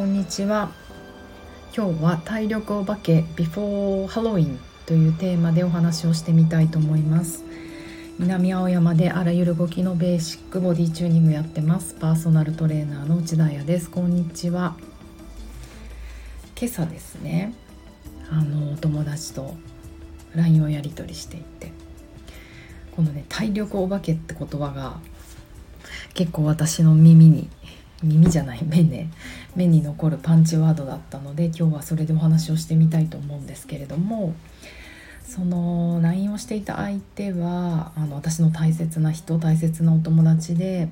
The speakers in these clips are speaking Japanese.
こんにちは。今日は体力お化け Before Halloween というテーマでお話をしてみたいと思います。南青山であらゆる動きのベーシックボディチューニングやってます。パーソナルトレーナーの内田彩です。こんにちは。今朝ですねあのお友達と LINE をやり取りしていてこのね体力お化けって言葉が結構私の耳に耳じゃない目ね。目に残るパンチワードだったので今日はそれでお話をしてみたいと思うんですけれどもその LINE をしていた相手はあの私の大切な人大切なお友達で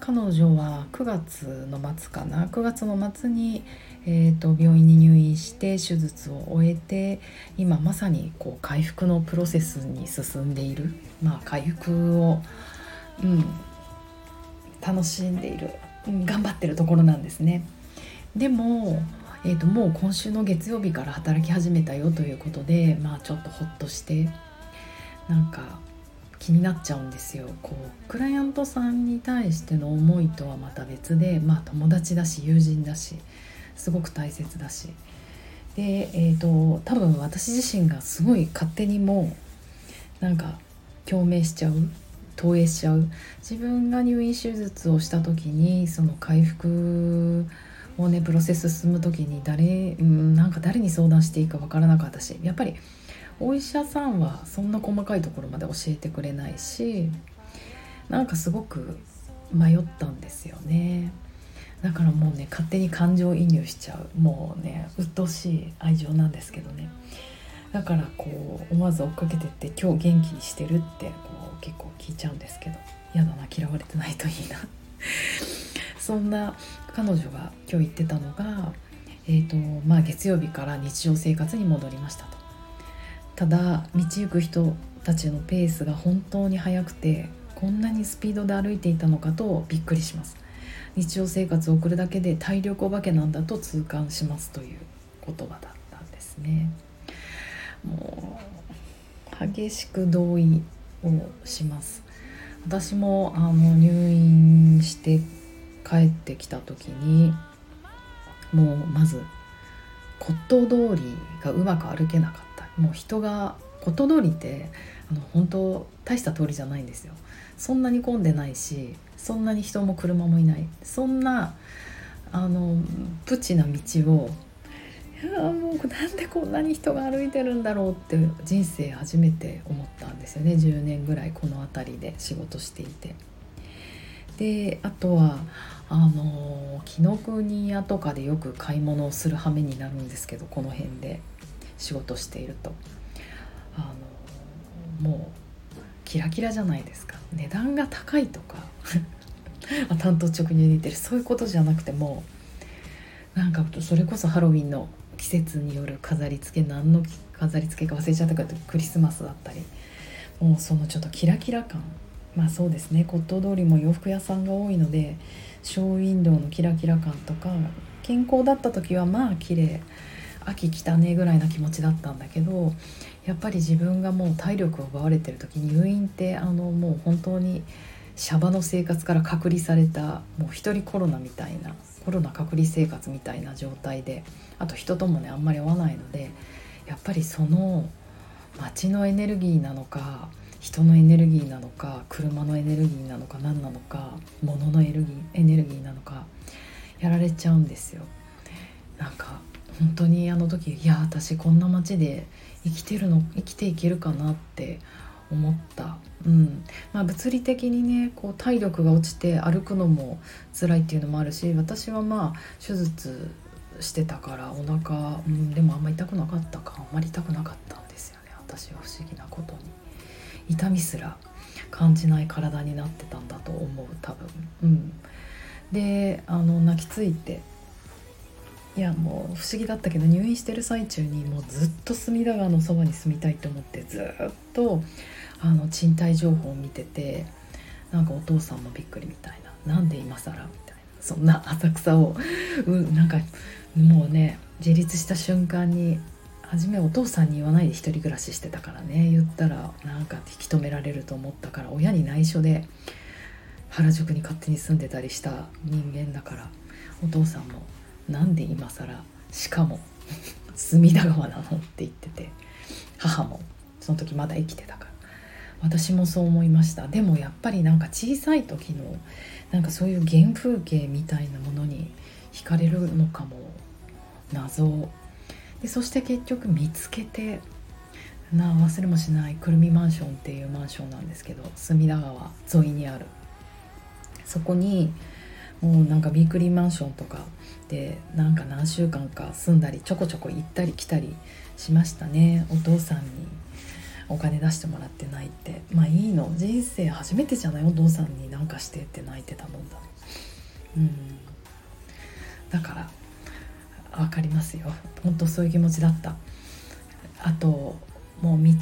彼女は9月の末かな9月の末に、えーと、病院に入院して手術を終えて今まさにこう回復のプロセスに進んでいる。まあ回復を、うん、楽しんでいる。頑張ってるところなんですね。でも、えーと、もう今週の月曜日から働き始めたよということでまあちょっとほっとしてなんか気になっちゃうんですよ。こうクライアントさんに対しての思いとはまた別でまあ友達だし友人だしすごく大切だし。でえ、ー、と多分私自身がすごい勝手にもなんか共鳴しちゃう。投影しちゃう。自分が入院手術をした時にその回復をねプロセス進む時に誰、うん、なんか誰に相談していいか分からなかったしやっぱりお医者さんはそんな細かいところまで教えてくれないしなんかすごく迷ったんですよね。だからもうね勝手に感情移入しちゃう。もうね鬱陶しい愛情なんですけどね。だからこう思わず追っかけてって「今日元気にしてる?」ってこう結構聞いちゃうんですけど嫌だな嫌われてないといいな。そんな彼女が今日言ってたのが、えーとまあ、月曜日から日常生活に戻りましたと。ただ道行く人たちのペースが本当に速くてこんなにスピードで歩いていたのかとびっくりします。日常生活を送るだけで体力お化けなんだと痛感しますという言葉だったんですね。もう激しく同意をします。私もあの入院して帰ってきた時にもうまず骨董通りがうまく歩けなかった。もう人が骨董通りってあの本当大した通りじゃないんですよ。そんなに混んでないしそんなに人も車もいない。そんなあのプチな道をいやもうなんでこんなに人が歩いてるんだろうって人生初めて思ったんですよね。10年ぐらいこの辺りで仕事していて。であとはあの紀ノ国屋とかでよく買い物をする羽目になるんですけどこの辺で仕事していると。あのもうキラキラじゃないですか。値段が高いとか。担当直入に似てる。そういうことじゃなくてもなんかそれこそハロウィンの季節による飾り付け何の飾り付けか忘れちゃったかとクリスマスだったりもうそのちょっとキラキラ感。まあそうですね。骨董通りも洋服屋さんが多いのでショーウィンドウのキラキラ感とか健康だった時はまあ綺麗秋来たねぐらいな気持ちだったんだけどやっぱり自分がもう体力を奪われてる時入院ってあのもう本当にシャバの生活から隔離されたもう一人コロナみたいなコロナ隔離生活みたいな状態であと人ともねあんまり会わないのでやっぱりその街のエネルギーなのか人のエネルギーなのか車のエネルギーなのか何なのか物のエネルギーエネルギーなのかやられちゃうんですよ。なんか本当にあの時いや私こんな街で生きてるの生きていけるかなって思った、うん。まあ、物理的にねこう体力が落ちて歩くのも辛いっていうのもあるし私はまあ手術してたからお腹、うん、でもあんま痛くなかったか。あんまり痛くなかったんですよね。私は不思議なことに。痛みすら感じない体になってたんだと思う多分。うん。であの泣きついていやもう不思議だったけど入院してる最中にもうずっと隅田川のそばに住みたいと思ってずっとあの賃貸情報を見ててなんかお父さんもびっくりみたいななんで今更みたいなそんな浅草を、うん、なんかもうね自立した瞬間に初めお父さんに言わないで一人暮らししてたからね言ったらなんか引き止められると思ったから親に内緒で原宿に勝手に住んでたりした人間だからお父さんもなんで今更しかも 隅田川なのって言ってて母もその時まだ生きてたから。私もそう思いました。でもやっぱりなんか小さい時のなんかそういう原風景みたいなものに惹かれるのかも謎。でそして結局見つけてな忘れもしないくるみマンションっていうマンションなんですけど隅田川沿いにある。そこにもうなんかビークリーマンションとかでなんか何週間か住んだりちょこちょこ行ったり来たりしましたね。お父さんにお金出してもらって泣いて。まあいいの。人生初めてじゃない？お父さんに何かしてって泣いてたもんだうん。だから分かりますよ。本当そういう気持ちだった。あともう道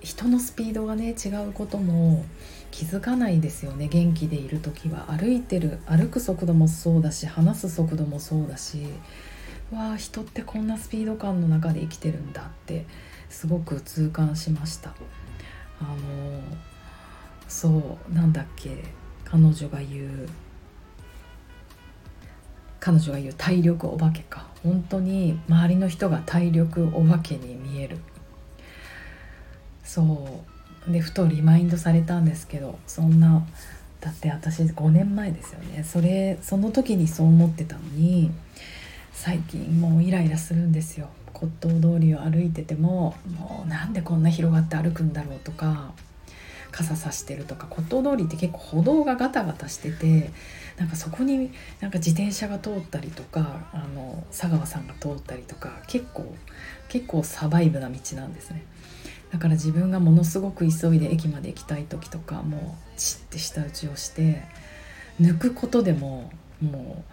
人のスピードがね違うことも気づかないですよね。元気でいる時は。歩いてる歩く速度もそうだし話す速度もそうだし。わあ人ってこんなスピード感の中で生きてるんだってすごく痛感しました。あのそうなんだっけ彼女が言う彼女が言う体力お化けか。本当に周りの人が体力お化けに見える。そう。でふとリマインドされたんですけどそんなだって私5年前ですよね。それその時にそう思ってたのに最近もうイライラするんですよ。骨董通りを歩いててももうなんでこんな広がって歩くんだろうとか傘さしてるとか。骨董通りって結構歩道がガタガタしててなんかそこになんか自転車が通ったりとかあの佐川さんが通ったりとか結構結構サバイブな道なんですね。だから自分がものすごく急いで駅まで行きたい時とかもうチッて舌打ちをして抜くことでもも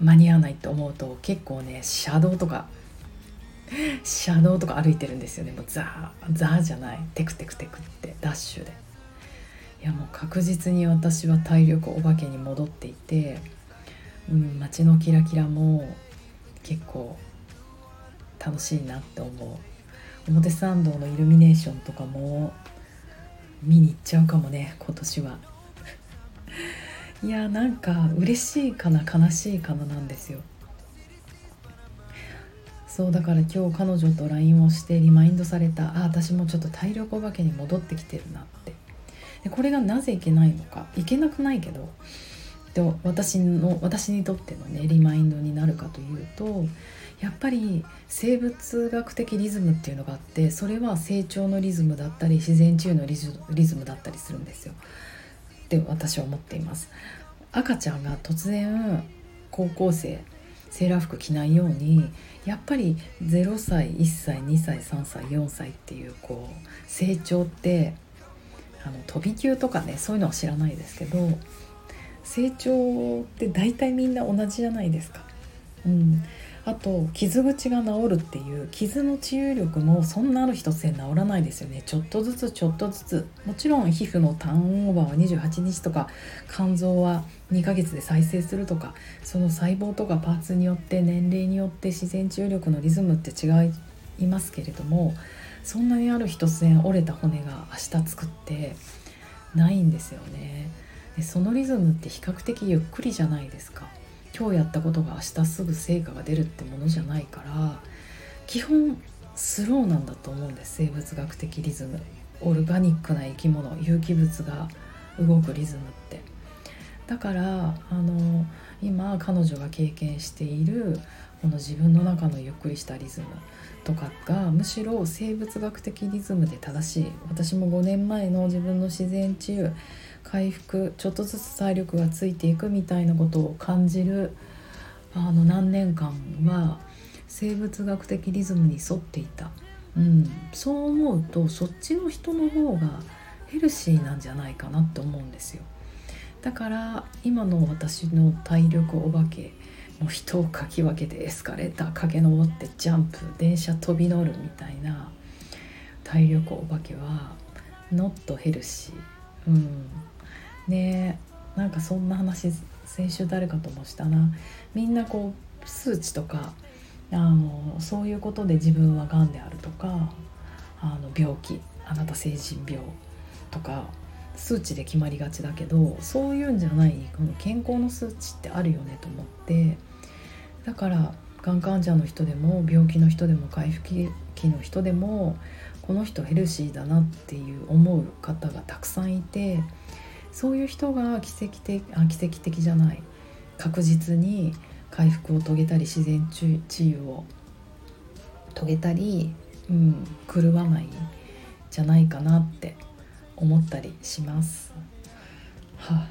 う間に合わないと思うと結構ね車道とか 車道とか歩いてるんですよね。もうザーザーじゃない。テクテクテクってダッシュで。いやもう確実に私は体力お化けに戻っていて、うん、街のキラキラも結構楽しいなって思う。表参道のイルミネーションとかも見に行っちゃうかもね今年は。いやなんか嬉しいかな悲しいかななんですよ。そうだから今日彼女と LINE をしてリマインドされた。あ私もちょっと体力お化けに戻ってきてるなって。でこれがなぜいけないのか。いけなくないけど。で私の私にとってのねリマインドになるかというとやっぱり生物学的リズムっていうのがあってそれは成長のリズムだったり自然治癒のリズムだったりするんですよ。って私は思っています。赤ちゃんが突然高校生セーラー服着ないようにやっぱり0歳1歳2歳3歳4歳っていうこう成長ってあの飛び級とかねそういうのは知らないですけど成長って大体みんな同じじゃないですか。うん、あと傷口が治るっていう傷の治癒力もそんなある日突然治らないですよね。ちょっとずつちょっとずつ。もちろん皮膚のターンオーバーは28日とか肝臓は2ヶ月で再生するとかその細胞とかパーツによって年齢によって自然治癒力のリズムって違いますけれどもそんなにある日突然折れた骨が明日作ってないんですよね。でそのリズムって比較的ゆっくりじゃないですか。今日やったことが明日すぐ成果が出るってものじゃないから基本スローなんだと思うんです。生物学的リズム。オルガニックな生き物。有機物が動くリズムって。だからあの今彼女が経験しているこの自分の中のゆっくりしたリズムとかがむしろ生物学的リズムで正しい。私も5年前の自分の自然治癒回復ちょっとずつ体力がついていくみたいなことを感じるあの何年間は生物学的リズムに沿っていた、うん、そう思うとそっちの人の方がヘルシーなんじゃないかなって思うんですよ。だから今の私の体力お化けもう人をかき分けてエスカレーター駆け上ってジャンプ電車飛び乗るみたいな体力お化けはノットヘルシーうん。ねなんかそんな話先週誰かともしたな。みんなこう数値とかあのそういうことで自分はがんであるとかあの病気あなた成人病とか数値で決まりがちだけどそういうんじゃないこの健康の数値ってあるよねと思ってだからがん患者の人でも病気の人でも回復期の人でもこの人ヘルシーだなっていう思う方がたくさんいてそういう人が奇跡的あ奇跡的じゃない確実に回復を遂げたり自然治癒を遂げたり、うん、狂わないじゃないかなって思ったりします。はあ、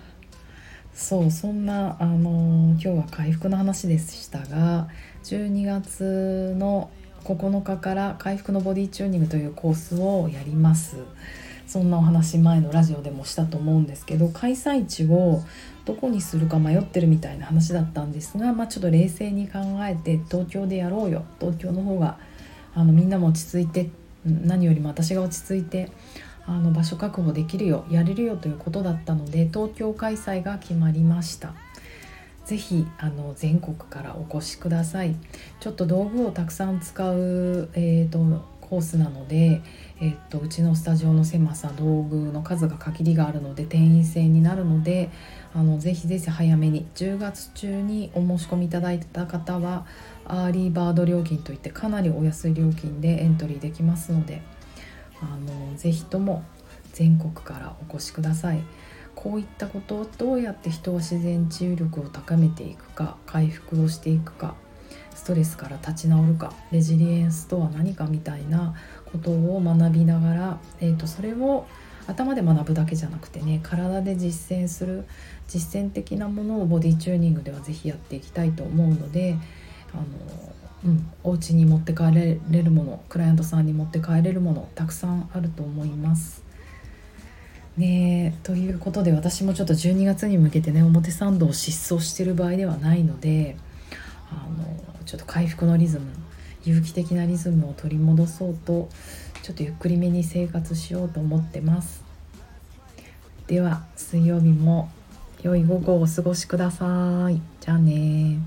そうそんなあの今日は回復の話でしたが12月の9日から回復のボディチューニングというコースをやりますそんなお話前のラジオでもしたと思うんですけど開催地をどこにするか迷ってるみたいな話だったんですが、まあ、ちょっと冷静に考えて東京でやろうよ東京の方があのみんなも落ち着いて何よりも私が落ち着いてあの場所確保できるよやれるよということだったので東京開催が決まりました。ぜひあの全国からお越しくださいちょっと道具をたくさん使う、えーと、コースなので、えーと、うちのスタジオの狭さ道具の数が限りがあるので定員制になるのであのぜひぜひ早めに10月中にお申し込みいただいた方はアーリーバード料金といってかなりお安い料金でエントリーできますのであのぜひとも全国からお越しください。こういったことをどうやって人は自然治癒力を高めていくか回復をしていくかストレスから立ち直るかレジリエンスとは何かみたいなことを学びながら、えーと、それを頭で学ぶだけじゃなくてね体で実践する実践的なものをボディチューニングでは是非やっていきたいと思うのであの、うん、お家に持って帰れるものクライアントさんに持って帰れるものたくさんあると思います。ねということで私もちょっと12月に向けてね表参道を失踪してる場合ではないのでちょっと回復のリズム有機的なリズムを取り戻そうとちょっとゆっくりめに生活しようと思ってます。では水曜日も良い午後をお過ごしください。じゃあね